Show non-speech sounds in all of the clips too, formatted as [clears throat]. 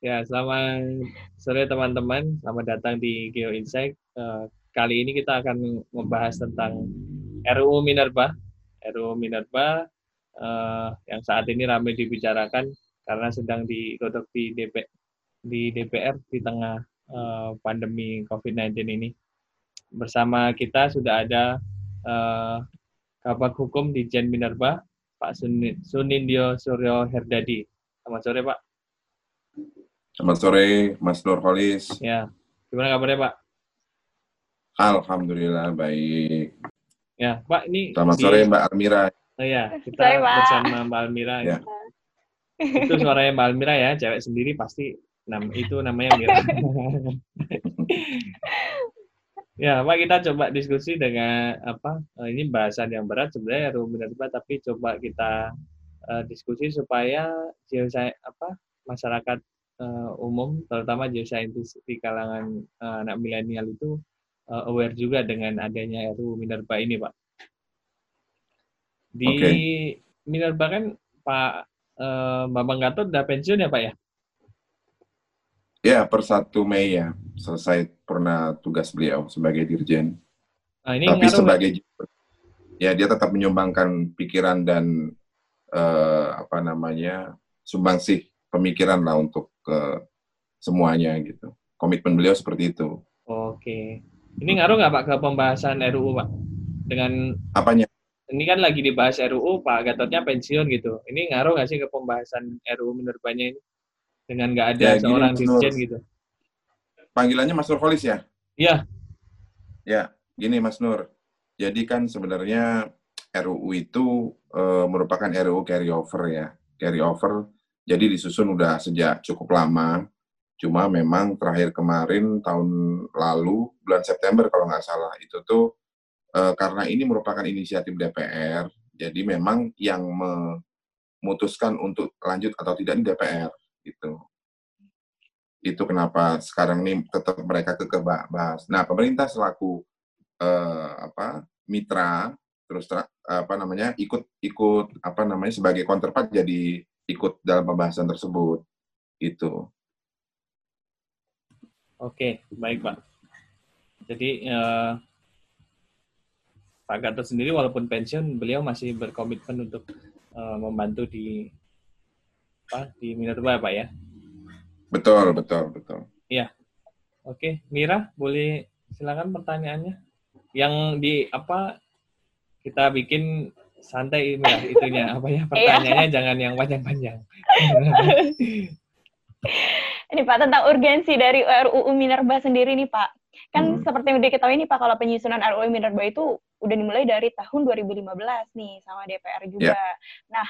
Ya, selamat sore teman-teman. Selamat datang di Geo Insight. Uh, kali ini kita akan membahas tentang RUU Minerba. RUU Minerba uh, yang saat ini ramai dibicarakan karena sedang digodok di DP, di DPR di tengah uh, pandemi COVID-19 ini. Bersama kita sudah ada uh, Kabak Hukum di Jen Minerba, Pak Sunindyo Suryo Herdadi. Selamat sore, Pak. Selamat sore, Mas Nurholis. Ya, gimana kabarnya Pak? Alhamdulillah baik. Ya, Pak ini. Selamat di... sore Mbak Almira. Oh ya, kita Sorry, bersama Mbak Almira. Ya. itu suaranya Mbak Almira ya, cewek sendiri pasti nam itu namanya Mira. [laughs] ya, Pak kita coba diskusi dengan apa? Ini bahasan yang berat sebenarnya Minerba, tapi coba kita uh, diskusi supaya saya apa masyarakat uh, umum, terutama geoscientist di kalangan uh, anak milenial itu uh, aware juga dengan adanya RUU Minerba ini, Pak. Di okay. Minerba kan Pak uh, Bambang Gatot udah pensiun ya, Pak ya? Ya, per 1 Mei ya, selesai pernah tugas beliau sebagai dirjen. Nah, ini Tapi sebagai ya dia tetap menyumbangkan pikiran dan uh, apa namanya sumbangsih pemikiran lah untuk ke semuanya gitu. Komitmen beliau seperti itu. Oke. Ini ngaruh nggak Pak ke pembahasan RUU Pak? Dengan apanya? Ini kan lagi dibahas RUU, Pak Gatotnya pensiun gitu. Ini ngaruh nggak sih ke pembahasan RUU Minerbanya ini? Dengan nggak ada ya, seorang dirjen gitu. Panggilannya Mas Nurholis ya? Iya. Ya, gini Mas Nur. Jadi kan sebenarnya RUU itu e, merupakan RUU carryover ya. Carryover jadi disusun udah sejak cukup lama. Cuma memang terakhir kemarin tahun lalu bulan September kalau nggak salah itu tuh e, karena ini merupakan inisiatif DPR. Jadi memang yang memutuskan untuk lanjut atau tidak ini DPR gitu. Itu kenapa sekarang ini tetap mereka ke bahas. Nah pemerintah selaku e, apa mitra terus apa namanya ikut ikut apa namanya sebagai counterpart jadi ikut dalam pembahasan tersebut. Itu. Oke, baik Pak. Jadi eh, Pak Gatot sendiri walaupun pensiun, beliau masih berkomitmen untuk eh, membantu di apa di Minerba Pak ya? Betul, betul, betul. Iya. Oke, Mira, boleh silakan pertanyaannya. Yang di apa kita bikin santai ini ya itunya apa ya [laughs] iya. pertanyaannya jangan yang panjang-panjang. [laughs] ini Pak tentang urgensi dari RUU Minerba sendiri nih Pak. Kan hmm. seperti yang diketahui nih Pak kalau penyusunan RUU Minerba itu udah dimulai dari tahun 2015 nih sama DPR juga. Yeah. Nah,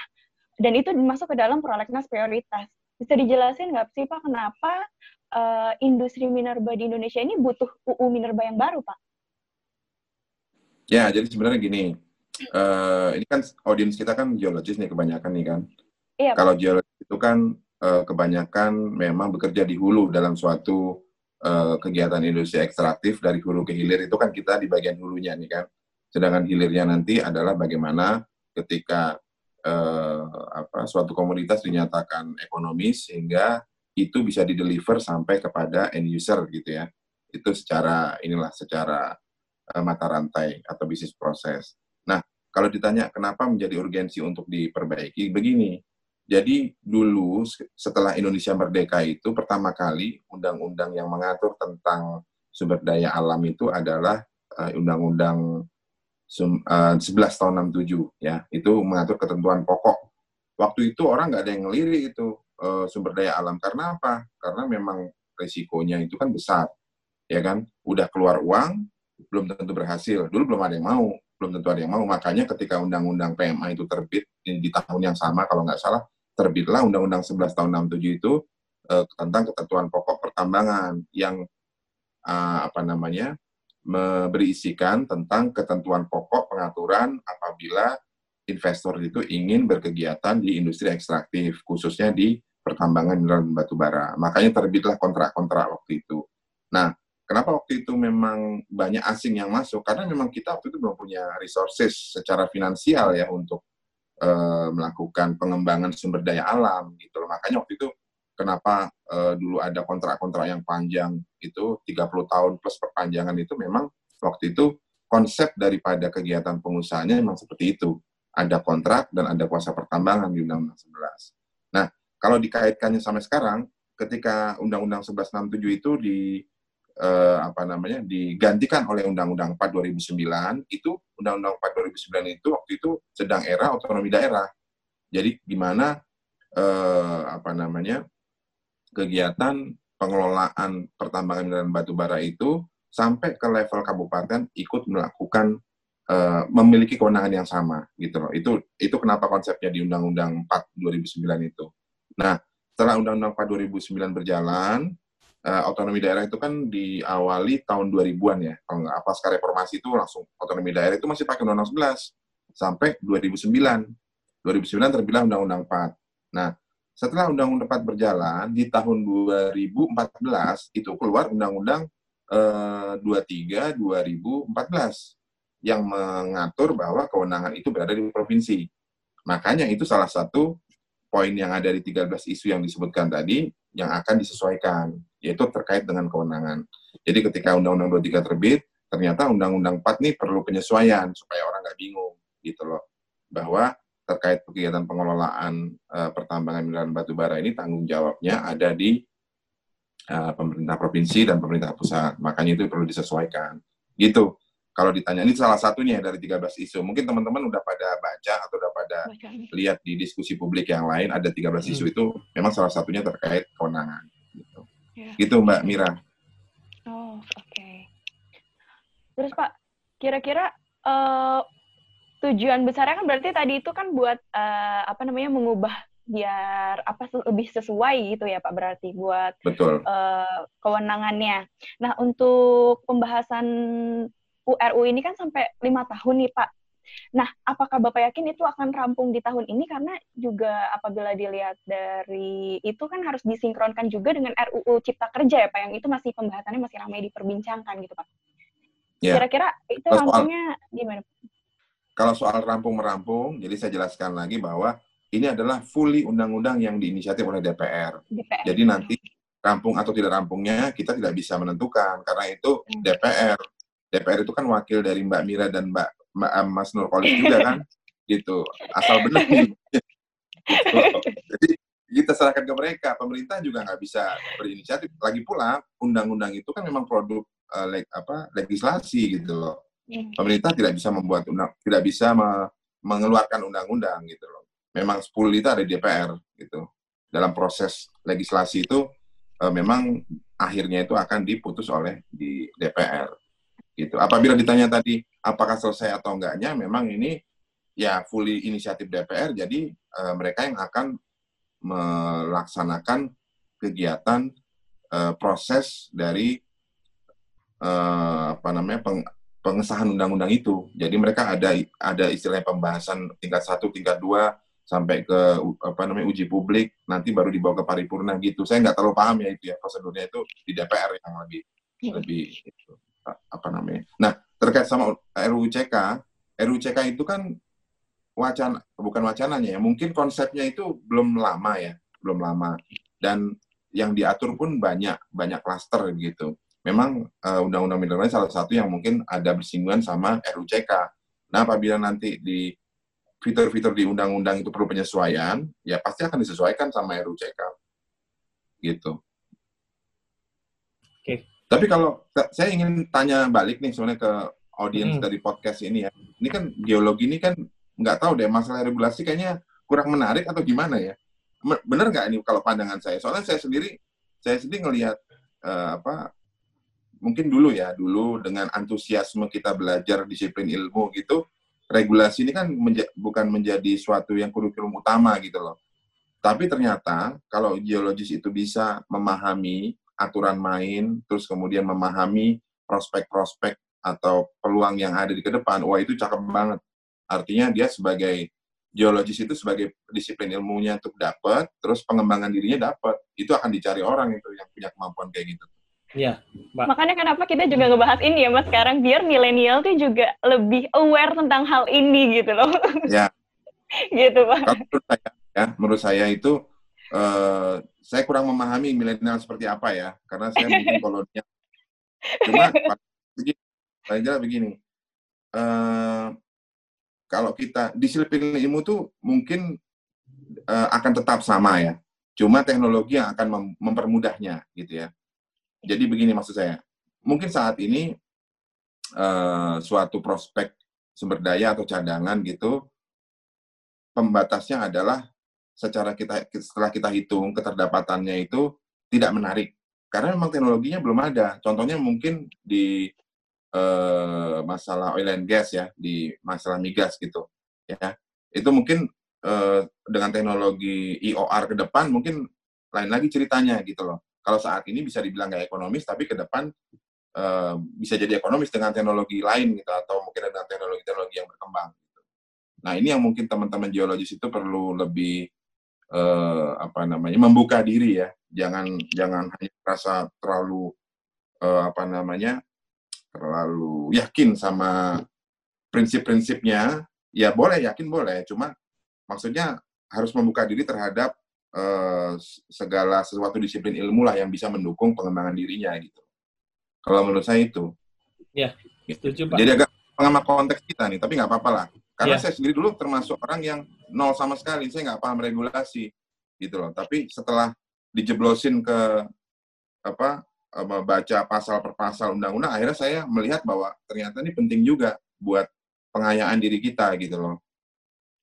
dan itu masuk ke dalam prolegnas prioritas. Bisa dijelasin nggak sih Pak kenapa uh, industri minerba di Indonesia ini butuh UU Minerba yang baru Pak? Ya, jadi sebenarnya gini, uh, ini kan audiens kita kan geologis nih kebanyakan nih kan. Iya. Kalau geologis itu kan uh, kebanyakan memang bekerja di hulu dalam suatu uh, kegiatan industri ekstraktif dari hulu ke hilir itu kan kita di bagian hulunya nih kan. Sedangkan hilirnya nanti adalah bagaimana ketika uh, apa suatu komoditas dinyatakan ekonomis sehingga itu bisa dideliver sampai kepada end user gitu ya. Itu secara inilah secara uh, mata rantai atau bisnis proses. Kalau ditanya kenapa menjadi urgensi untuk diperbaiki, begini. Jadi dulu setelah Indonesia merdeka itu pertama kali undang-undang yang mengatur tentang sumber daya alam itu adalah uh, Undang-Undang uh, 11 tahun 67 ya. Itu mengatur ketentuan pokok. Waktu itu orang nggak ada yang ngelirik itu uh, sumber daya alam karena apa? Karena memang resikonya itu kan besar. Ya kan? Udah keluar uang, belum tentu berhasil. Dulu belum ada yang mau belum tentu ada yang mau. Makanya ketika Undang-Undang PMA itu terbit di tahun yang sama kalau nggak salah terbitlah Undang-Undang 11 tahun 67 itu uh, tentang ketentuan pokok pertambangan yang uh, apa namanya berisikan tentang ketentuan pokok pengaturan apabila investor itu ingin berkegiatan di industri ekstraktif khususnya di pertambangan mineral dan batu bara. Makanya terbitlah kontrak-kontrak waktu itu. Nah, Kenapa waktu itu memang banyak asing yang masuk? Karena memang kita waktu itu belum punya resources secara finansial ya untuk uh, melakukan pengembangan sumber daya alam gitu loh. Makanya waktu itu kenapa uh, dulu ada kontrak-kontrak yang panjang itu 30 tahun plus perpanjangan itu memang waktu itu konsep daripada kegiatan pengusahanya memang seperti itu. Ada kontrak dan ada kuasa pertambangan di Undang-Undang 11. Nah, kalau dikaitkannya sampai sekarang, ketika Undang-Undang 1167 itu di eh, apa namanya digantikan oleh Undang-Undang 4 2009 itu Undang-Undang 4 2009 itu waktu itu sedang era otonomi daerah. Jadi di mana eh, apa namanya kegiatan pengelolaan pertambangan mineral batu bara itu sampai ke level kabupaten ikut melakukan uh, memiliki kewenangan yang sama gitu loh. Itu itu kenapa konsepnya di Undang-Undang 4 2009 itu. Nah, setelah Undang-Undang 4 2009 berjalan, uh, otonomi daerah itu kan diawali tahun 2000-an ya. Kalau nggak pasca reformasi itu langsung otonomi daerah itu masih pakai Undang-Undang 11 sampai 2009. 2009 terbilang Undang-Undang 4. Nah, setelah Undang-Undang 4 berjalan, di tahun 2014 itu keluar Undang-Undang eh, 23 2014 yang mengatur bahwa kewenangan itu berada di provinsi. Makanya itu salah satu poin yang ada di 13 isu yang disebutkan tadi yang akan disesuaikan, yaitu terkait dengan kewenangan. Jadi ketika Undang-Undang 23 terbit, ternyata Undang-Undang 4 ini perlu penyesuaian supaya orang nggak bingung gitu loh. Bahwa terkait kegiatan pengelolaan uh, pertambangan mineral batu bara ini tanggung jawabnya ada di uh, pemerintah provinsi dan pemerintah pusat. Makanya itu perlu disesuaikan. Gitu kalau ditanya ini salah satunya dari 13 isu. Mungkin teman-teman udah pada baca atau udah pada lihat di diskusi publik yang lain ada 13 hmm. isu itu memang salah satunya terkait kewenangan. Gitu, ya. gitu Mbak Mira. Oh oke. Okay. Terus Pak, kira-kira uh, tujuan besarnya kan berarti tadi itu kan buat uh, apa namanya mengubah biar apa lebih sesuai gitu ya Pak berarti buat Betul. Uh, kewenangannya. Nah untuk pembahasan URU ini kan sampai lima tahun nih Pak. Nah, apakah Bapak yakin itu akan rampung di tahun ini? Karena juga apabila dilihat dari itu kan harus disinkronkan juga dengan RUU Cipta Kerja ya Pak, yang itu masih pembahasannya masih ramai diperbincangkan gitu Pak. kira Kira-kira itu kalau rampungnya soal, gimana? Kalau soal rampung-merampung, jadi saya jelaskan lagi bahwa ini adalah fully undang-undang yang diinisiatif oleh DPR. DPR. Jadi nanti rampung atau tidak rampungnya kita tidak bisa menentukan karena itu hmm. DPR DPR itu kan wakil dari Mbak Mira dan Mbak, Eh, Mas Nurkolis juga kan, gitu. Asal benar. gitu. [laughs] Jadi kita serahkan ke mereka. Pemerintah juga nggak bisa berinisiatif. Lagi pula undang-undang itu kan memang produk uh, leg, apa legislasi gitu loh. Iya. Pemerintah tidak bisa membuat undang, tidak bisa me, mengeluarkan undang-undang gitu loh. Memang 10 itu ada di DPR gitu. Dalam proses legislasi itu uh, memang akhirnya itu akan diputus oleh di DPR Gitu. Apabila ditanya tadi apakah selesai atau enggaknya, memang ini ya fully inisiatif DPR, jadi uh, mereka yang akan melaksanakan kegiatan uh, proses dari uh, apa namanya peng, pengesahan undang-undang itu. Jadi mereka ada ada istilahnya pembahasan tingkat satu, tingkat dua sampai ke apa namanya uji publik, nanti baru dibawa ke paripurna gitu. Saya nggak terlalu paham ya itu ya prosedurnya itu di DPR yang lebih iya. lebih itu apa namanya. Nah, terkait sama RUCK, RUCK itu kan wacana bukan wacananya ya, mungkin konsepnya itu belum lama ya, belum lama. Dan yang diatur pun banyak, banyak klaster gitu. Memang uh, undang-undang mineral salah satu yang mungkin ada bersinggungan sama RUCK. Nah, apabila nanti di fitur-fitur di undang-undang itu perlu penyesuaian, ya pasti akan disesuaikan sama RUCK. Gitu. Tapi kalau saya ingin tanya balik nih sebenarnya ke audiens hmm. dari podcast ini ya. Ini kan geologi ini kan nggak tahu deh masalah regulasi kayaknya kurang menarik atau gimana ya. Bener nggak ini kalau pandangan saya? Soalnya saya sendiri saya sendiri ngelihat uh, apa mungkin dulu ya dulu dengan antusiasme kita belajar disiplin ilmu gitu regulasi ini kan menja bukan menjadi suatu yang kurikulum utama gitu loh. Tapi ternyata kalau geologis itu bisa memahami aturan main, terus kemudian memahami prospek-prospek atau peluang yang ada di ke depan, wah itu cakep banget. Artinya dia sebagai geologis itu sebagai disiplin ilmunya untuk dapat, terus pengembangan dirinya dapat. Itu akan dicari orang itu yang punya kemampuan kayak gitu. Iya, Makanya kenapa kita juga ngebahas ini ya Mas sekarang biar milenial tuh juga lebih aware tentang hal ini gitu loh. Ya. [laughs] gitu Pak. Kalau menurut saya ya, menurut saya itu uh, saya kurang memahami milenial seperti apa ya, karena saya mungkin [laughs] kolonial. Cuma begini, saya kira begini, uh, kalau kita disiplin ilmu tuh mungkin uh, akan tetap sama ya, cuma teknologi yang akan mem mempermudahnya gitu ya. Jadi begini maksud saya, mungkin saat ini uh, suatu prospek sumber daya atau cadangan gitu, pembatasnya adalah secara kita setelah kita hitung keterdapatannya itu tidak menarik karena memang teknologinya belum ada. Contohnya mungkin di uh, masalah oil and gas ya, di masalah migas gitu ya. Itu mungkin uh, dengan teknologi IOR ke depan mungkin lain lagi ceritanya gitu loh. Kalau saat ini bisa dibilang nggak ekonomis, tapi ke depan uh, bisa jadi ekonomis dengan teknologi lain gitu atau mungkin dengan teknologi-teknologi yang berkembang. Gitu. Nah ini yang mungkin teman-teman geologis itu perlu lebih uh, apa namanya membuka diri ya. Jangan jangan hanya merasa terlalu uh, apa namanya terlalu yakin sama prinsip-prinsipnya. Ya boleh yakin boleh. Cuma maksudnya harus membuka diri terhadap uh, segala sesuatu disiplin ilmu lah yang bisa mendukung pengembangan dirinya gitu. Kalau menurut saya itu. Ya setuju pak. Jadi agak pengamat konteks kita nih tapi nggak apa-apa lah karena ya. saya sendiri dulu termasuk orang yang nol sama sekali, saya nggak paham regulasi gitu loh. Tapi setelah dijeblosin ke apa baca pasal per pasal undang-undang, akhirnya saya melihat bahwa ternyata ini penting juga buat pengayaan diri kita gitu loh.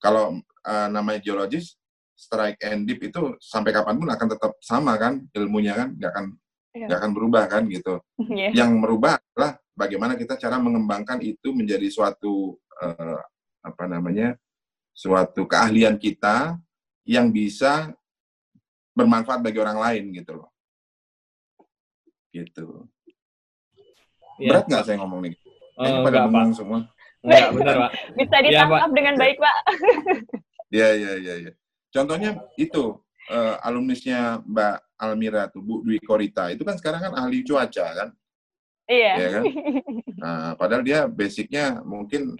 Kalau uh, namanya geologis, strike and deep itu sampai kapan pun akan tetap sama kan ilmunya kan, nggak akan iya. nggak akan berubah kan gitu. Yeah. Yang merubah adalah bagaimana kita cara mengembangkan itu menjadi suatu uh, apa namanya suatu keahlian kita yang bisa bermanfaat bagi orang lain gitu loh. Gitu. Ya. Berat nggak saya ngomong nih? Oh, pada ngomong semua. Enggak, benar, Pak. Bisa ditangkap ya, dengan baik, Pak. [laughs] Iya, iya, iya. Ya. Contohnya itu, uh, alumnisnya Mbak Almira tuh, Bu Dwi Korita, itu kan sekarang kan ahli cuaca kan? Iya. Ya kan? [laughs] Nah, padahal dia basicnya mungkin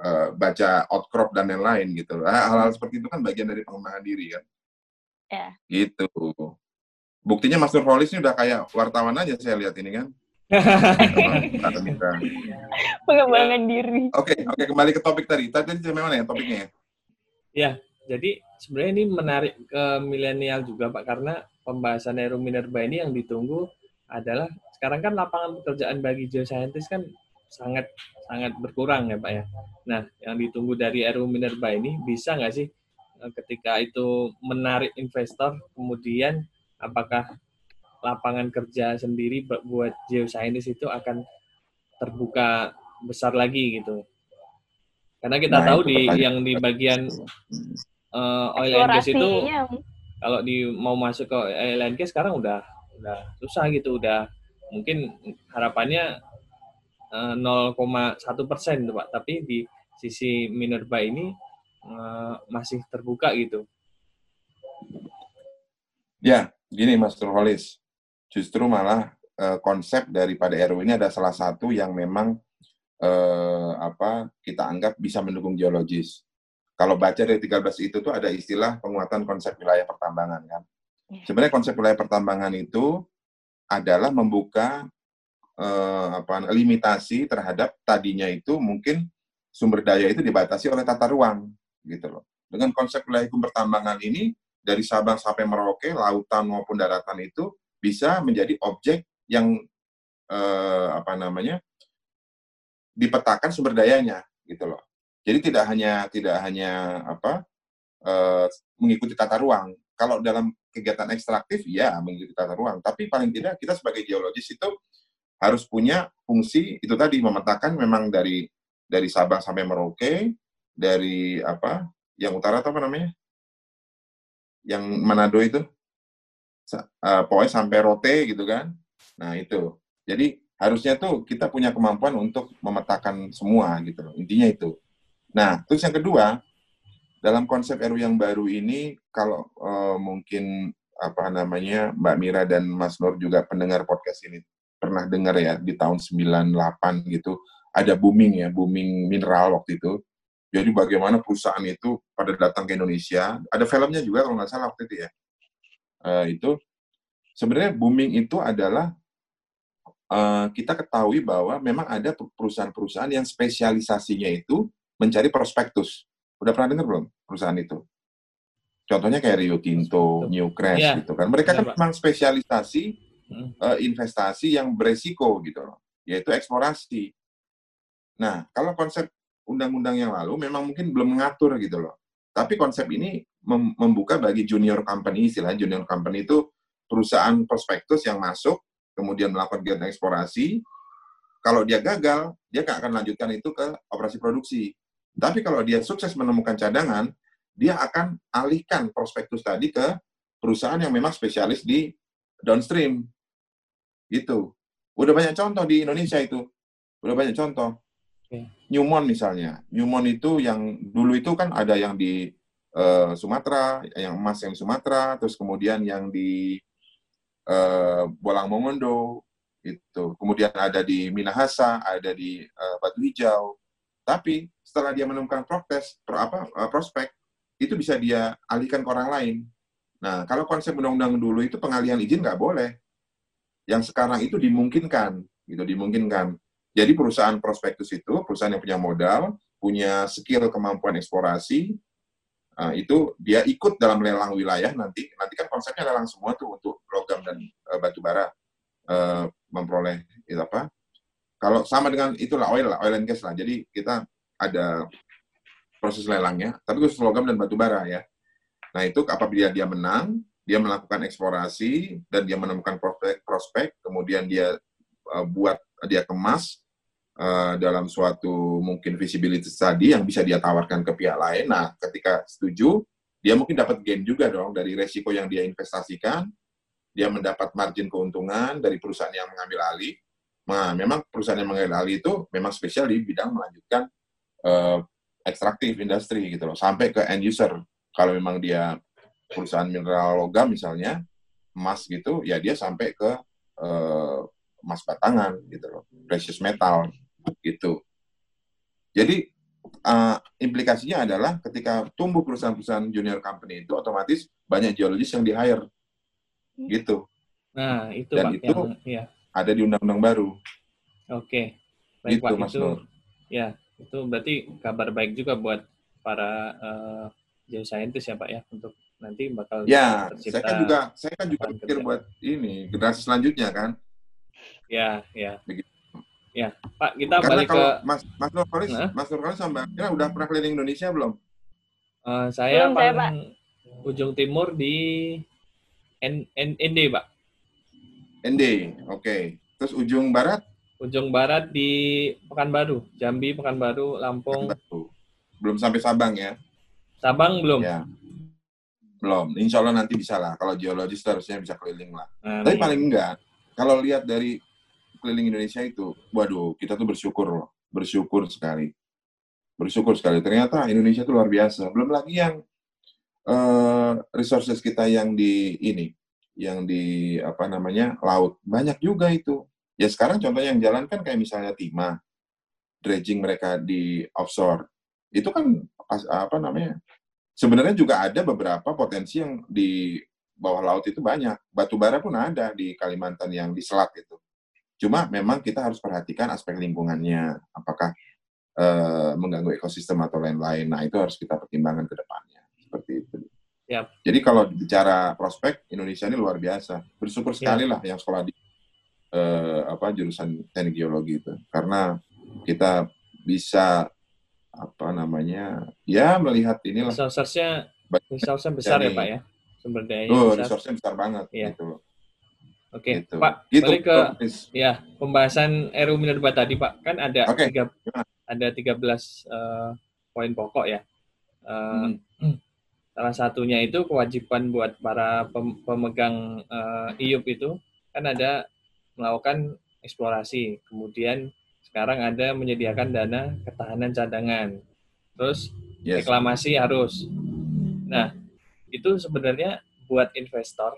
uh, baca outcrop dan lain-lain gitu. Hal-hal seperti itu kan bagian dari pengembangan diri kan. Ya. Gitu. Buktinya Mas Nurholis ini udah kayak wartawan aja saya lihat ini kan. [laughs] pengembangan diri. Oke, okay, oke okay, kembali ke topik tadi. Tadi memang ya topiknya ya? Ya, jadi sebenarnya ini menarik ke milenial juga Pak karena pembahasan Aero Minerba ini yang ditunggu adalah sekarang kan lapangan pekerjaan bagi geoscientist kan sangat sangat berkurang ya Pak ya. Nah, yang ditunggu dari RU Minerba ini bisa nggak sih eh, ketika itu menarik investor, kemudian apakah lapangan kerja sendiri buat geoscientist itu akan terbuka besar lagi gitu? Karena kita nah, tahu di yang di bagian uh, oil and gas itu kalau di mau masuk ke oil and gas sekarang udah udah susah gitu, udah mungkin harapannya 0,1 persen, Pak. Tapi di sisi Minerba ini uh, masih terbuka gitu. Ya, gini Mas Turholis. Justru malah uh, konsep daripada RU ini ada salah satu yang memang uh, apa kita anggap bisa mendukung geologis. Kalau baca dari 13 itu tuh ada istilah penguatan konsep wilayah pertambangan kan. Ya. Sebenarnya konsep wilayah pertambangan itu adalah membuka eh, apa limitasi terhadap tadinya itu mungkin sumber daya itu dibatasi oleh tata ruang gitu loh. Dengan konsep wilayah hukum pertambangan ini dari Sabang sampai Merauke, lautan maupun daratan itu bisa menjadi objek yang eh, apa namanya dipetakan sumber dayanya gitu loh. Jadi tidak hanya tidak hanya apa eh, mengikuti tata ruang. Kalau dalam kegiatan ekstraktif ya mengikuti tata ruang, tapi paling tidak kita sebagai geologis itu harus punya fungsi itu tadi memetakan memang dari dari Sabang sampai Merauke, dari apa yang utara apa namanya? Yang Manado itu, uh, sampai Rote gitu kan. Nah itu, jadi harusnya tuh kita punya kemampuan untuk memetakan semua gitu loh. Intinya itu. Nah terus yang kedua, dalam konsep RU yang baru ini, kalau uh, mungkin apa namanya Mbak Mira dan Mas Nur juga pendengar podcast ini pernah dengar ya di tahun 98 gitu ada booming ya booming mineral waktu itu jadi bagaimana perusahaan itu pada datang ke Indonesia ada filmnya juga kalau nggak salah waktu itu ya uh, itu sebenarnya booming itu adalah uh, kita ketahui bahwa memang ada perusahaan-perusahaan yang spesialisasinya itu mencari prospektus. Udah pernah dengar belum perusahaan itu? Contohnya kayak Rio Tinto, Newcrest yeah. gitu kan. Mereka yeah, kan memang spesialisasi uh, investasi yang beresiko gitu loh, yaitu eksplorasi. Nah, kalau konsep undang-undang yang lalu memang mungkin belum mengatur gitu loh. Tapi konsep ini mem membuka bagi junior company, istilah junior company itu perusahaan prospektus yang masuk, kemudian melakukan kegiatan eksplorasi. Kalau dia gagal, dia akan lanjutkan itu ke operasi produksi. Tapi kalau dia sukses menemukan cadangan, dia akan alihkan prospektus tadi ke perusahaan yang memang spesialis di downstream. Gitu. Udah banyak contoh di Indonesia itu. Udah banyak contoh. Newmont misalnya. Newmont itu yang dulu itu kan ada yang di uh, Sumatera, yang emas yang di Sumatera, terus kemudian yang di uh, Bolang Mongondo, itu. Kemudian ada di Minahasa, ada di uh, Batu Hijau. Tapi setelah dia menemukan protes, pro, apa, uh, prospek, itu bisa dia alihkan ke orang lain. Nah, kalau konsep undang-undang dulu itu pengalihan izin nggak boleh. Yang sekarang itu dimungkinkan, gitu dimungkinkan. Jadi perusahaan prospektus itu perusahaan yang punya modal, punya skill kemampuan eksplorasi, uh, itu dia ikut dalam lelang wilayah nanti. Nanti kan konsepnya lelang semua tuh untuk logam dan uh, batu bara uh, memperoleh itu apa? Kalau sama dengan itulah oil lah, oil and gas lah. Jadi kita ada proses lelangnya, tapi khusus logam dan batu bara ya. Nah itu apabila dia menang, dia melakukan eksplorasi dan dia menemukan prospek, prospek kemudian dia uh, buat dia kemas uh, dalam suatu mungkin visibility study yang bisa dia tawarkan ke pihak lain. Nah, ketika setuju, dia mungkin dapat gain juga dong dari resiko yang dia investasikan, dia mendapat margin keuntungan dari perusahaan yang mengambil alih. Nah, memang perusahaan yang mengambil alih itu memang spesial di bidang melanjutkan uh, ekstraktif industri gitu loh, sampai ke end user. Kalau memang dia perusahaan mineral logam misalnya, emas gitu, ya dia sampai ke uh, emas batangan gitu loh, precious metal gitu. Jadi uh, implikasinya adalah ketika tumbuh perusahaan-perusahaan junior company itu otomatis banyak geologis yang di hire gitu. Nah itu dan Pak, itu yang, ya. ada di undang-undang baru. Oke, baik gitu, Pak Mas itu Nur. ya itu berarti kabar baik juga buat para uh, geoscientist ya Pak ya untuk nanti bakal ya saya kan juga saya kan juga pikir buat ini generasi selanjutnya kan Ya, ya. Begitu. Ya, Pak, kita Karena balik kalau ke Mas Mas Nurkalis, nah? Mas Nurkalis sama Mbak udah pernah keliling Indonesia belum? Uh, saya belum, paling saya, Pak. ujung timur di N, N, ND, Pak. ND, oke. Okay. Terus ujung barat? Ujung barat di Pekanbaru, Jambi, Pekanbaru, Lampung. Pekanbaru. Belum sampai Sabang ya? Sabang belum. Ya. Belum. Insya Allah nanti bisa lah. Kalau geologis harusnya bisa keliling lah. Nah, Tapi paling enggak, kalau lihat dari keliling Indonesia itu, waduh, kita tuh bersyukur loh, bersyukur sekali. Bersyukur sekali. Ternyata Indonesia itu luar biasa. Belum lagi yang uh, resources kita yang di ini, yang di apa namanya laut, banyak juga itu. Ya sekarang contohnya yang jalan kan kayak misalnya Timah, dredging mereka di offshore. Itu kan apa namanya? Sebenarnya juga ada beberapa potensi yang di bawah laut itu banyak. Batu bara pun ada di Kalimantan yang di selat itu. Cuma memang kita harus perhatikan aspek lingkungannya, apakah e, mengganggu ekosistem atau lain-lain. Nah itu harus kita pertimbangkan ke depannya. Seperti itu. Yep. Jadi kalau bicara prospek, Indonesia ini luar biasa. Bersyukur sekali yep. lah yang sekolah di e, apa jurusan teknik geologi itu. Karena kita bisa apa namanya ya melihat inilah resource-nya resource besar ya pak ya sumber daya oh, besar. besar banget iya. gitu Oke, gitu. Pak, gitu, balik ke ya pembahasan RU Minerba tadi, Pak. Kan ada okay. tiga, ada 13 uh, eh, poin pokok ya. Uh, hmm. [clears throat] Salah satunya itu kewajiban buat para pem pemegang uh, IUP itu kan ada melakukan eksplorasi. Kemudian sekarang ada menyediakan dana ketahanan cadangan. Terus yes. reklamasi harus. Nah, itu sebenarnya buat investor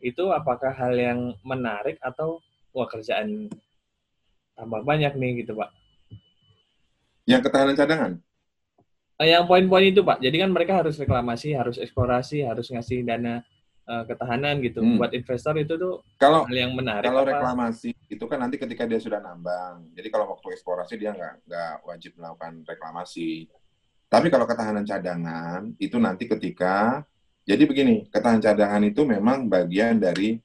itu apakah hal yang menarik atau wah kerjaan tambah banyak nih gitu pak? Yang ketahanan cadangan? Eh, yang poin-poin itu pak, jadi kan mereka harus reklamasi, harus eksplorasi, harus ngasih dana uh, ketahanan gitu. Hmm. Buat investor itu tuh kalau hal yang menarik. Kalau apa? reklamasi itu kan nanti ketika dia sudah nambang. Jadi kalau waktu eksplorasi dia nggak nggak wajib melakukan reklamasi. Tapi kalau ketahanan cadangan itu nanti ketika jadi begini, ketahanan cadangan itu memang bagian dari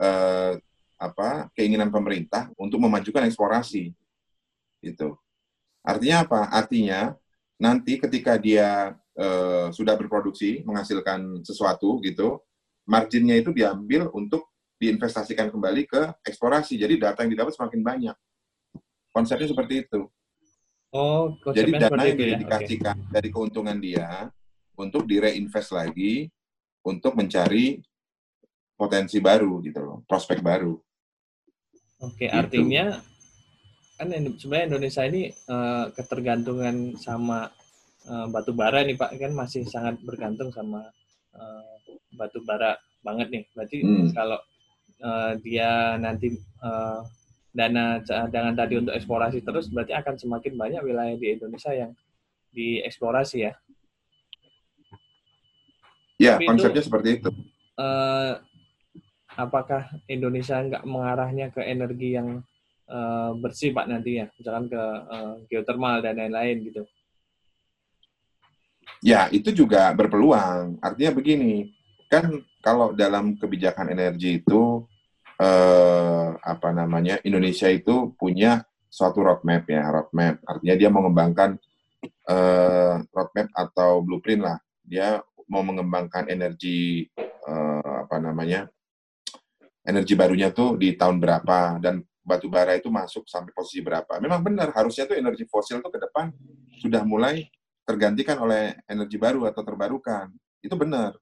uh, apa keinginan pemerintah untuk memajukan eksplorasi. Itu. Artinya apa? Artinya nanti ketika dia uh, sudah berproduksi menghasilkan sesuatu gitu, marginnya itu diambil untuk diinvestasikan kembali ke eksplorasi. Jadi data yang didapat semakin banyak. Konsepnya seperti itu. Oh, jadi dana yang ya? dikasihkan okay. dari keuntungan dia untuk direinvest lagi untuk mencari potensi baru gitu loh, prospek baru. Oke, okay, gitu. artinya kan sebenarnya Indonesia ini uh, ketergantungan sama uh, batu bara nih Pak kan masih sangat bergantung sama uh, batu bara banget nih. Berarti hmm. kalau uh, dia nanti uh, dana cadangan tadi untuk eksplorasi terus berarti akan semakin banyak wilayah di Indonesia yang dieksplorasi ya. Ya, Tapi konsepnya itu, seperti itu. Uh, apakah Indonesia nggak mengarahnya ke energi yang uh, bersih Pak nantinya, misalkan ke uh, geothermal dan lain-lain gitu? Ya, itu juga berpeluang. Artinya begini, kan kalau dalam kebijakan energi itu eh, apa namanya Indonesia itu punya suatu roadmap ya roadmap. Artinya dia mengembangkan eh, roadmap atau blueprint lah. Dia mau mengembangkan energi eh, apa namanya energi barunya tuh di tahun berapa dan batu bara itu masuk sampai posisi berapa. Memang benar harusnya tuh energi fosil tuh ke depan sudah mulai tergantikan oleh energi baru atau terbarukan. Itu benar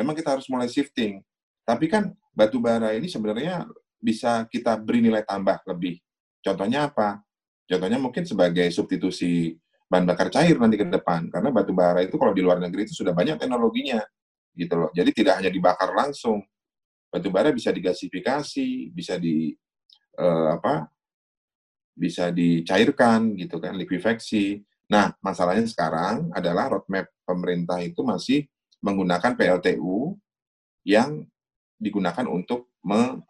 memang kita harus mulai shifting tapi kan batu bara ini sebenarnya bisa kita beri nilai tambah lebih. Contohnya apa? Contohnya mungkin sebagai substitusi bahan bakar cair nanti ke depan karena batu bara itu kalau di luar negeri itu sudah banyak teknologinya gitu loh. Jadi tidak hanya dibakar langsung. Batu bara bisa digasifikasi, bisa di uh, apa? bisa dicairkan gitu kan, likuifaksi. Nah, masalahnya sekarang adalah roadmap pemerintah itu masih menggunakan PLTU yang digunakan untuk me,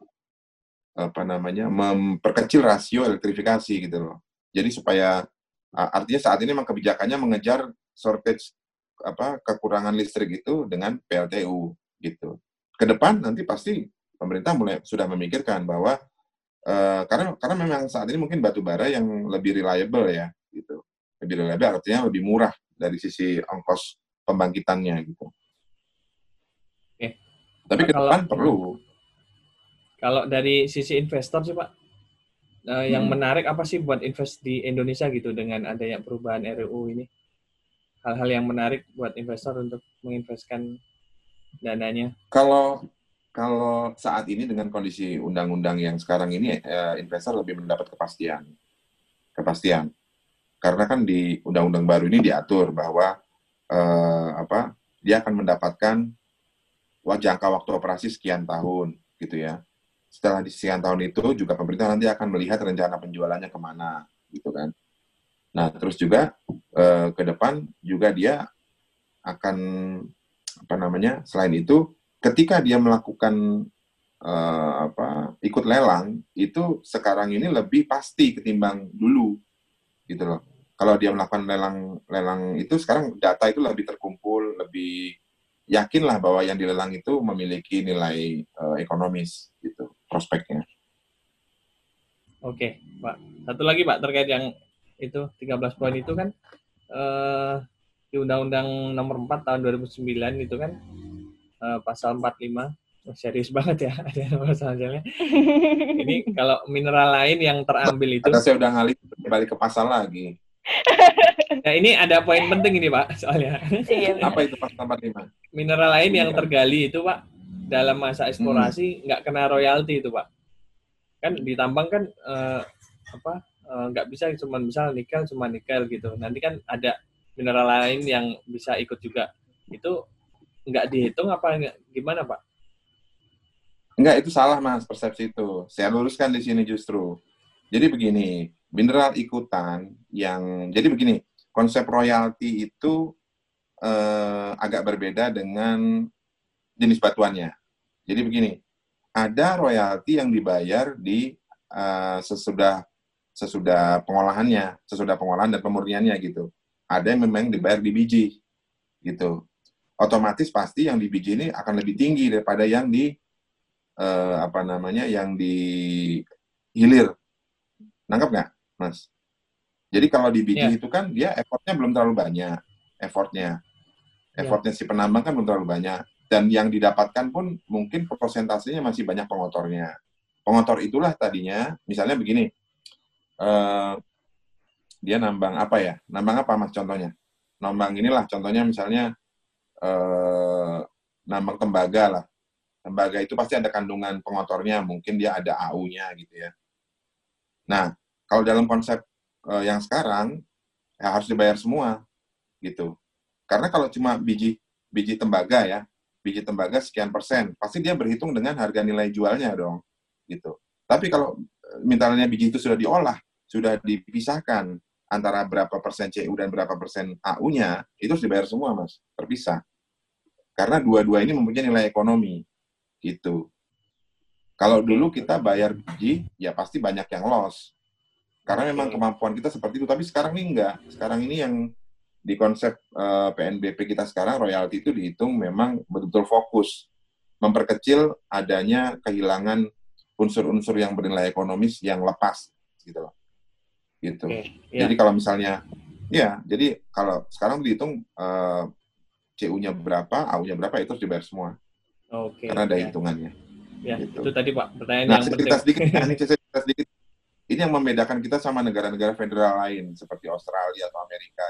apa namanya memperkecil rasio elektrifikasi gitu loh. Jadi supaya artinya saat ini memang kebijakannya mengejar shortage apa kekurangan listrik itu dengan PLTU gitu. Ke depan nanti pasti pemerintah mulai sudah memikirkan bahwa uh, karena karena memang saat ini mungkin batu bara yang lebih reliable ya gitu. Lebih reliable artinya lebih murah dari sisi ongkos pembangkitannya gitu. Tapi ke depan perlu. Kalau dari sisi investor sih Pak, uh, yang hmm. menarik apa sih buat invest di Indonesia gitu dengan adanya perubahan RUU ini? Hal-hal yang menarik buat investor untuk menginvestkan dananya? Kalau kalau saat ini dengan kondisi undang-undang yang sekarang ini, uh, investor lebih mendapat kepastian, kepastian. Karena kan di undang-undang baru ini diatur bahwa uh, apa dia akan mendapatkan jangka waktu operasi sekian tahun gitu ya. Setelah di sekian tahun itu juga pemerintah nanti akan melihat rencana penjualannya ke mana gitu kan. Nah terus juga eh, ke depan juga dia akan apa namanya selain itu ketika dia melakukan eh, apa ikut lelang itu sekarang ini lebih pasti ketimbang dulu gitu loh. Kalau dia melakukan lelang lelang itu sekarang data itu lebih terkumpul, lebih yakinlah bahwa yang dilelang itu memiliki nilai uh, ekonomis gitu prospeknya. Oke, Pak. Satu lagi Pak terkait yang itu 13 poin itu kan uh, di Undang-Undang Nomor 4 tahun 2009 itu kan uh, pasal 45 oh, serius [laughs] banget ya ada masalahnya. Ini kalau mineral lain yang terambil itu. Ada saya udah ngalih balik ke pasal lagi. Nah ini ada poin penting ini Pak soalnya. Iya, Apa itu pasal 45? Mineral lain yang tergali itu Pak dalam masa eksplorasi hmm. nggak hmm. kena royalti itu Pak. Kan ditambang kan uh, apa eh, nggak uh, bisa cuma misal nikel cuma nikel gitu. Nanti kan ada mineral lain yang bisa ikut juga. Itu nggak dihitung apa gimana Pak? Enggak, itu salah Mas persepsi itu. Saya luruskan di sini justru. Jadi begini, mineral ikutan yang jadi begini, konsep royalti itu eh, agak berbeda dengan jenis batuannya. Jadi begini, ada royalti yang dibayar di uh, sesudah sesudah pengolahannya, sesudah pengolahan dan pemurniannya gitu. Ada yang memang dibayar di biji gitu. Otomatis pasti yang di biji ini akan lebih tinggi daripada yang di uh, apa namanya yang di hilir. Nangkap nggak, Mas? Jadi kalau di biji yeah. itu kan dia effortnya belum terlalu banyak, effortnya. Ya. Effortnya yeah. si penambang kan belum terlalu banyak. Dan yang didapatkan pun mungkin persentasenya masih banyak pengotornya. Pengotor itulah tadinya, misalnya begini, uh, dia nambang apa ya? Nambang apa mas contohnya? Nambang inilah contohnya misalnya uh, nambang tembaga lah. Tembaga itu pasti ada kandungan pengotornya, mungkin dia ada AU-nya gitu ya. Nah, kalau dalam konsep uh, yang sekarang ya harus dibayar semua gitu. Karena kalau cuma biji biji tembaga ya, biji tembaga sekian persen, pasti dia berhitung dengan harga nilai jualnya dong gitu. Tapi kalau eh, misalnya biji itu sudah diolah, sudah dipisahkan antara berapa persen CU dan berapa persen AU-nya, itu harus dibayar semua, Mas. Terpisah. Karena dua-dua ini mempunyai nilai ekonomi. Gitu. Kalau dulu kita bayar biji, ya pasti banyak yang loss. Karena memang kemampuan kita seperti itu. Tapi sekarang ini enggak. Sekarang ini yang di konsep uh, eh, PNBP kita sekarang, royalti itu dihitung memang betul-betul fokus. Memperkecil adanya kehilangan unsur-unsur yang bernilai ekonomis yang lepas. Gitu loh. Gitu. Okay, yeah. Jadi kalau misalnya, ya, jadi kalau sekarang dihitung uh, eh, CU-nya berapa, AU-nya berapa, itu harus dibayar semua. Okay, Karena ada yeah. hitungannya. Ya, gitu. itu tadi Pak, pertanyaan nah, yang penting. sedikit, [laughs] ini cerita sedikit ini yang membedakan kita sama negara-negara federal lain seperti Australia atau Amerika.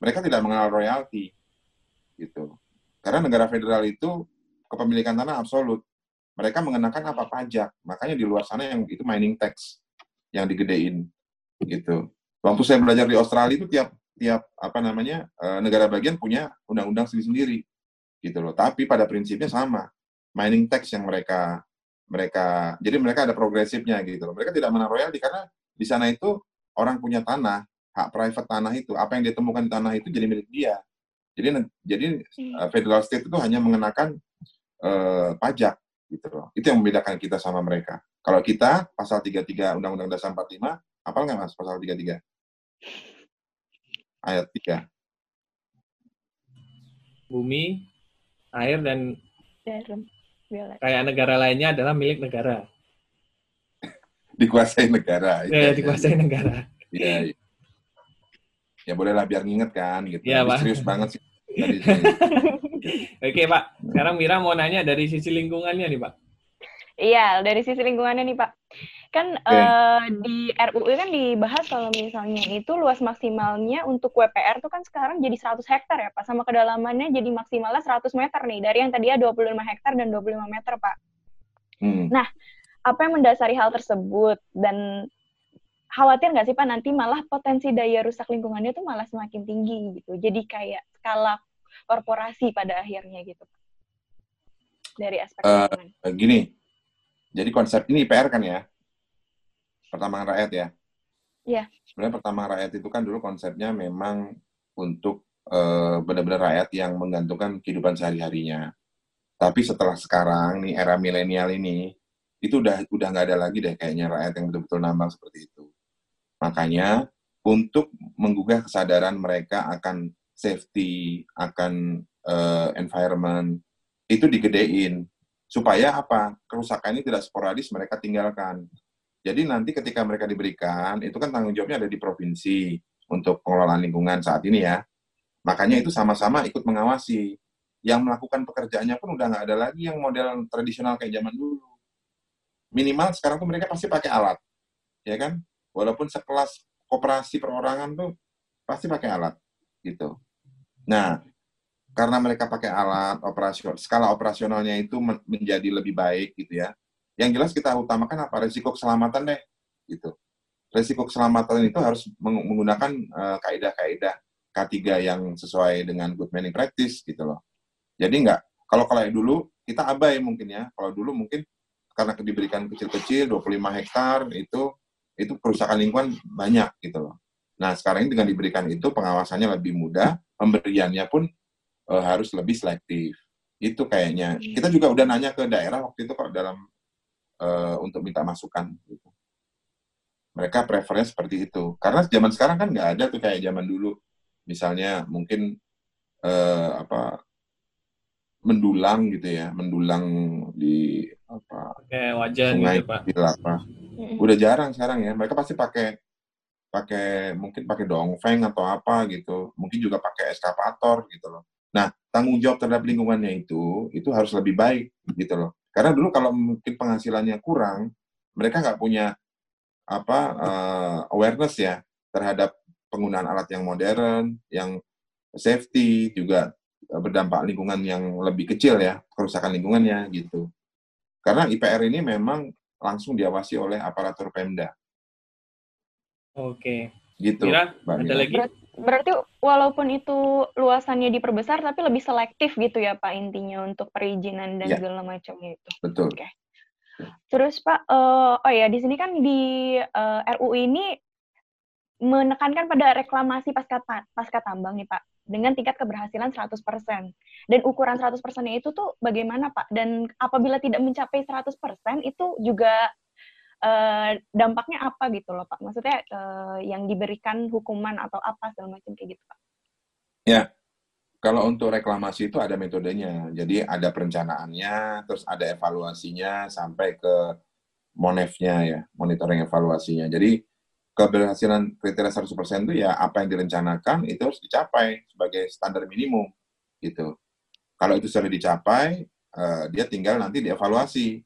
Mereka tidak mengenal royalti, gitu. Karena negara federal itu kepemilikan tanah absolut. Mereka mengenakan apa pajak. Makanya di luar sana yang itu mining tax yang digedein, gitu. Waktu saya belajar di Australia itu tiap tiap apa namanya eh, negara bagian punya undang-undang sendiri-sendiri, gitu loh. Tapi pada prinsipnya sama. Mining tax yang mereka mereka jadi mereka ada progresifnya gitu loh. Mereka tidak menang royalti karena di sana itu orang punya tanah, hak private tanah itu, apa yang ditemukan di tanah itu jadi milik dia. Jadi jadi uh, federal state itu hanya mengenakan uh, pajak gitu loh. Itu yang membedakan kita sama mereka. Kalau kita pasal 33 Undang-Undang Dasar 45, apa nggak Mas pasal 33? Ayat 3. Bumi, air dan Kayak negara lainnya adalah milik negara. [laughs] dikuasai negara. Ya, ya, dikuasai negara. Iya. Ya. ya bolehlah biar nginget kan gitu. Ya, Pak. Serius banget sih. [laughs] Oke Pak, sekarang Mira mau nanya dari sisi lingkungannya nih Pak. Iya, dari sisi lingkungannya nih Pak. Kan okay. uh, eh, di RUU kan dibahas kalau misalnya itu luas maksimalnya untuk WPR tuh kan sekarang jadi 100 hektar ya Pak, sama kedalamannya jadi maksimalnya 100 meter nih, dari yang tadi ya 25 hektar dan 25 meter Pak. Hmm. Nah, apa yang mendasari hal tersebut dan khawatir nggak sih Pak nanti malah potensi daya rusak lingkungannya tuh malah semakin tinggi gitu. Jadi kayak skala korporasi pada akhirnya gitu Pak. Dari aspek uh, Gini, jadi konsep ini PR kan ya? pertambangan rakyat ya. Iya. Sebenarnya pertambangan rakyat itu kan dulu konsepnya memang untuk uh, benar-benar rakyat yang menggantungkan kehidupan sehari-harinya. Tapi setelah sekarang nih era milenial ini itu udah udah nggak ada lagi deh kayaknya rakyat yang betul-betul nambang seperti itu. Makanya untuk menggugah kesadaran mereka akan safety, akan uh, environment itu digedein supaya apa kerusakan ini tidak sporadis mereka tinggalkan jadi nanti ketika mereka diberikan, itu kan tanggung jawabnya ada di provinsi untuk pengelolaan lingkungan saat ini ya. Makanya itu sama-sama ikut mengawasi. Yang melakukan pekerjaannya pun udah nggak ada lagi yang model tradisional kayak zaman dulu. Minimal sekarang tuh mereka pasti pakai alat, ya kan? Walaupun sekelas koperasi perorangan tuh pasti pakai alat, gitu. Nah, karena mereka pakai alat operasional, skala operasionalnya itu menjadi lebih baik gitu ya. Yang jelas kita utamakan apa? Resiko keselamatan deh gitu. Resiko keselamatan itu harus menggunakan uh, kaidah-kaidah K3 yang sesuai dengan good management practice gitu loh. Jadi nggak kalau kalau dulu kita abai mungkin ya. Kalau dulu mungkin karena diberikan kecil-kecil 25 hektar itu itu kerusakan lingkungan banyak gitu loh. Nah sekarang ini dengan diberikan itu pengawasannya lebih mudah pemberiannya pun uh, harus lebih selektif Itu kayaknya. Hmm. Kita juga udah nanya ke daerah waktu itu kok dalam uh, untuk minta masukan. Gitu. Mereka preferensi seperti itu. Karena zaman sekarang kan nggak ada tuh kayak zaman dulu. Misalnya mungkin uh, apa mendulang gitu ya, mendulang di apa kayak wajan sungai gitu, Pak. Apa. Udah jarang sekarang ya. Mereka pasti pakai pakai mungkin pakai dongfeng atau apa gitu. Mungkin juga pakai eskavator gitu loh. Nah, tanggung jawab terhadap lingkungannya itu itu harus lebih baik gitu loh. Karena dulu kalau mungkin penghasilannya kurang, mereka nggak punya apa uh, awareness ya terhadap penggunaan alat yang modern, yang safety juga berdampak lingkungan yang lebih kecil ya, kerusakan lingkungannya gitu. Karena IPR ini memang langsung diawasi oleh aparatur Pemda. Oke. Gitu. Mira, ada lagi? Ber berarti walaupun itu luasannya diperbesar, tapi lebih selektif gitu ya Pak intinya untuk perizinan dan ya. segala macamnya itu. Betul. Oke. Terus Pak, uh, oh ya di sini kan di uh, eh, RUU ini menekankan pada reklamasi pasca pasca tambang nih Pak dengan tingkat keberhasilan 100%. Dan ukuran 100%-nya itu tuh bagaimana Pak? Dan apabila tidak mencapai 100% itu juga uh, dampaknya apa gitu loh Pak? Maksudnya uh, yang diberikan hukuman atau apa segala macam kayak gitu Pak? Ya, kalau untuk reklamasi itu ada metodenya. Jadi ada perencanaannya, terus ada evaluasinya sampai ke monefnya ya, monitoring evaluasinya. Jadi keberhasilan kriteria 100% itu ya apa yang direncanakan itu harus dicapai sebagai standar minimum gitu. Kalau itu sudah dicapai, uh, dia tinggal nanti dievaluasi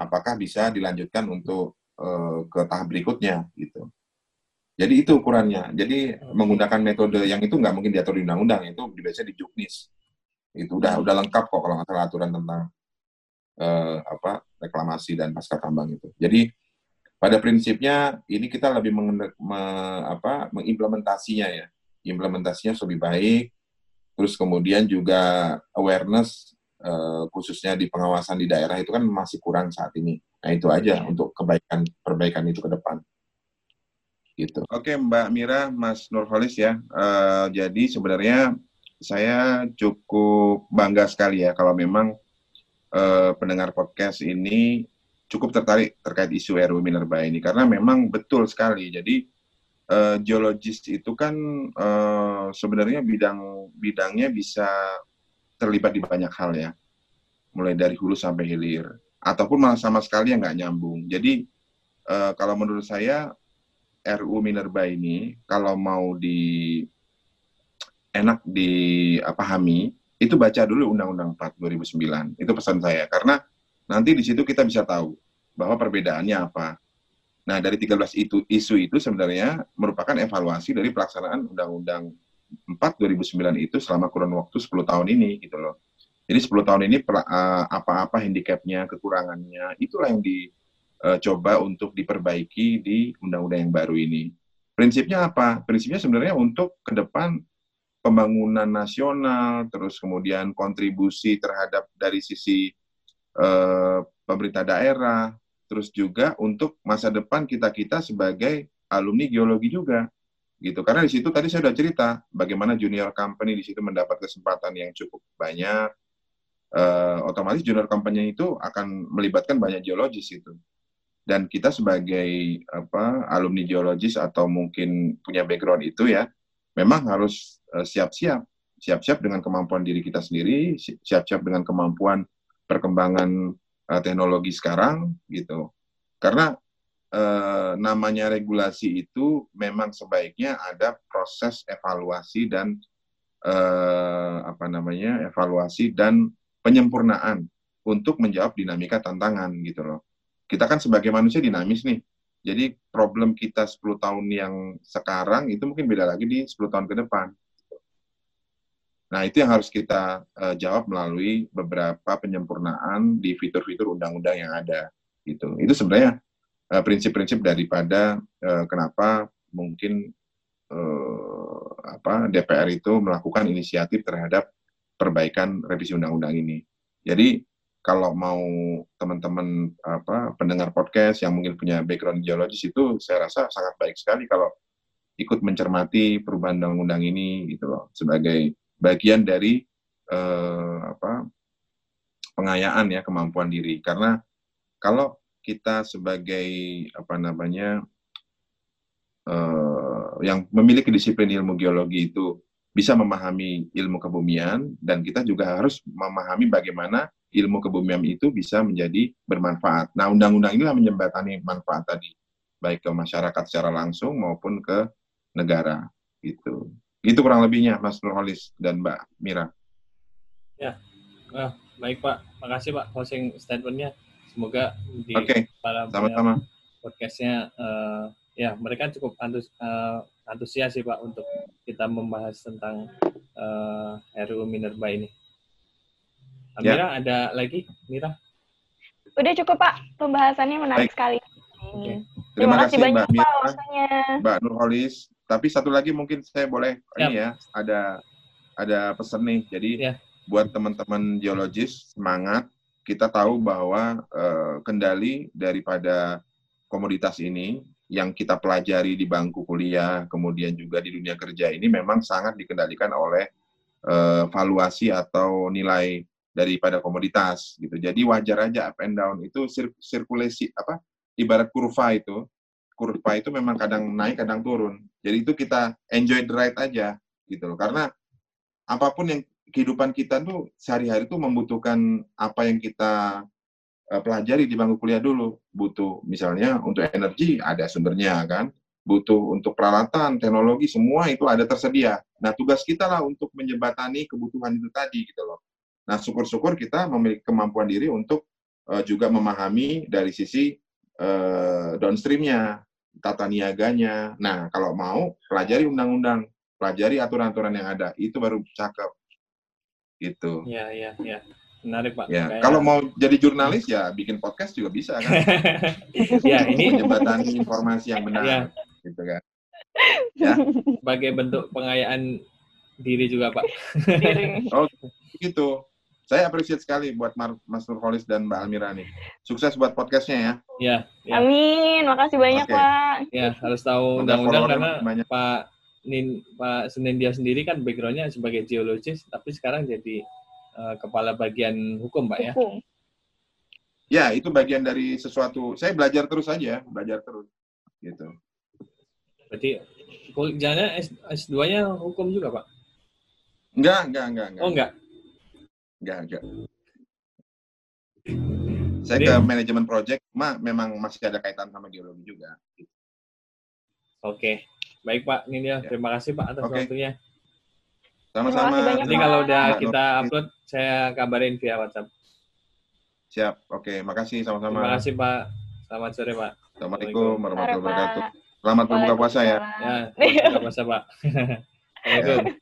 apakah bisa dilanjutkan untuk uh, ke tahap berikutnya gitu. Jadi itu ukurannya. Jadi menggunakan metode yang itu nggak mungkin diatur di undang-undang, itu biasanya di juknis. Itu udah udah lengkap kok kalau nggak salah aturan tentang uh, apa reklamasi dan pasca tambang itu. Jadi pada prinsipnya ini kita lebih meng, me, apa, mengimplementasinya ya. Implementasinya lebih baik. Terus kemudian juga awareness uh, khususnya di pengawasan di daerah itu kan masih kurang saat ini. Nah itu aja untuk kebaikan perbaikan itu ke depan. Gitu. Oke Mbak Mira, Mas Nurholis ya. Uh, jadi sebenarnya saya cukup bangga sekali ya kalau memang uh, pendengar podcast ini cukup tertarik terkait isu RU Minerba ini karena memang betul sekali. Jadi uh, geologis itu kan uh, sebenarnya bidang bidangnya bisa terlibat di banyak hal ya, mulai dari hulu sampai hilir, ataupun malah sama sekali yang nggak nyambung. Jadi uh, kalau menurut saya RU Minerba ini kalau mau di enak dipahami itu baca dulu Undang-Undang 4 2009. Itu pesan saya karena Nanti di situ kita bisa tahu bahwa perbedaannya apa. Nah, dari 13 itu isu itu sebenarnya merupakan evaluasi dari pelaksanaan Undang-Undang 4 2009 itu selama kurun waktu 10 tahun ini gitu loh. Jadi 10 tahun ini eh, apa-apa handicapnya, kekurangannya, itulah yang dicoba eh, untuk diperbaiki di undang-undang yang baru ini. Prinsipnya apa? Prinsipnya sebenarnya untuk ke depan pembangunan nasional, terus kemudian kontribusi terhadap dari sisi eh, pemerintah daerah, terus juga untuk masa depan kita-kita sebagai alumni geologi juga gitu. Karena di situ tadi saya sudah cerita bagaimana junior company di situ mendapat kesempatan yang cukup banyak uh, otomatis junior company itu akan melibatkan banyak geologis itu. Dan kita sebagai apa alumni geologis atau mungkin punya background itu ya memang harus eh, siap-siap. Siap-siap dengan kemampuan diri kita sendiri siap-siap dengan kemampuan perkembangan uh, teknologi sekarang gitu. Karena uh, namanya regulasi itu memang sebaiknya ada proses evaluasi dan uh, apa namanya evaluasi dan penyempurnaan untuk menjawab dinamika tantangan gitu loh. Kita kan sebagai manusia dinamis nih. Jadi problem kita 10 tahun yang sekarang itu mungkin beda lagi di 10 tahun ke depan. Nah, itu yang harus kita uh, jawab melalui beberapa penyempurnaan di fitur-fitur undang-undang yang ada. Gitu. Itu sebenarnya prinsip-prinsip daripada uh, kenapa mungkin uh, apa DPR itu melakukan inisiatif terhadap perbaikan revisi undang-undang ini. Jadi kalau mau teman-teman apa pendengar podcast yang mungkin punya background geologis itu saya rasa sangat baik sekali kalau ikut mencermati perubahan undang-undang ini gitu loh sebagai bagian dari uh, apa pengayaan ya kemampuan diri. Karena kalau kita sebagai apa namanya uh, yang memiliki disiplin ilmu geologi itu bisa memahami ilmu kebumian dan kita juga harus memahami bagaimana ilmu kebumian itu bisa menjadi bermanfaat. Nah, undang-undang ini menjembatani manfaat tadi, baik ke masyarakat secara langsung maupun ke negara gitu. Itu kurang lebihnya Mas Nurholis dan Mbak Mira. Ya, nah, baik Pak. Makasih Pak closing statementnya. Semoga di okay. para sama-sama podcastnya uh, ya mereka cukup antus, uh, antusias sih Pak untuk kita membahas tentang uh, eh, RUU Minerba ini. Amira, ya. ada lagi, Mira? Udah cukup Pak, pembahasannya menarik Baik. sekali. Okay. Terima, Terima kasih banyak Mbak Mira, Pak, Mbak Nurholis. Tapi satu lagi mungkin saya boleh Yap. ini ya, ada ada pesan nih. Jadi ya. buat teman-teman geologis semangat. Kita tahu bahwa uh, kendali daripada komoditas ini yang kita pelajari di bangku kuliah, kemudian juga di dunia kerja ini memang sangat dikendalikan oleh uh, valuasi atau nilai daripada komoditas gitu. Jadi wajar aja up and down itu sir sirkulasi apa ibarat kurva itu. Kurva itu memang kadang naik, kadang turun. Jadi itu kita enjoy the ride aja gitu loh. Karena apa pun yang kehidupan kita tuh sehari-hari tuh membutuhkan apa yang kita uh, pelajari di bangku kuliah dulu. Butuh misalnya untuk energi ada sumbernya kan, butuh untuk peralatan, teknologi semua itu ada tersedia. Nah tugas kita lah untuk menjembatani kebutuhan itu tadi gitu loh. Nah syukur-syukur kita memiliki kemampuan diri untuk uh, juga memahami dari sisi uh, downstreamnya, tata niaganya. Nah kalau mau pelajari undang-undang, pelajari aturan-aturan yang ada, itu baru cakep. Gitu. Iya, iya, iya. Menarik Pak. Ya, Kayak... kalau mau jadi jurnalis ya bikin podcast juga bisa kan. [laughs] ya, ini jembatan informasi yang benar. Ya. Gitu kan. Ya. Sebagai bentuk pengayaan diri juga Pak. [laughs] oh, gitu. Saya appreciate sekali buat Mar Mas Nurholis dan Mbak Almira nih. Sukses buat podcastnya ya. Ya. ya. Amin. Makasih banyak okay. Pak. Ya harus tahu undang-undang karena banyak. Pak Nin Pak Senendia sendiri kan backgroundnya sebagai geologis, tapi sekarang jadi uh, kepala bagian hukum, Pak ya? Hukum. Ya, itu bagian dari sesuatu. Saya belajar terus aja, belajar terus. Gitu. Berarti jangan S2-nya hukum juga, Pak? Enggak, enggak, enggak, enggak. Oh, enggak. Enggak, enggak. Saya Jadi, ke manajemen project, mah memang masih ada kaitan sama geologi juga. Oke. Baik, Pak. Ini dia. Ya. Terima kasih, Pak, atas okay. waktunya. Sama-sama. Nanti kalau udah kita upload, saya kabarin via WhatsApp. Siap. Oke, makasih sama-sama. Terima kasih, Pak. Selamat sore, Pak. Assalamualaikum warahmatullahi wabarakatuh. Selamat berbuka puasa ya. Ya, berbuka puasa, Pak. [laughs] Assalamualaikum.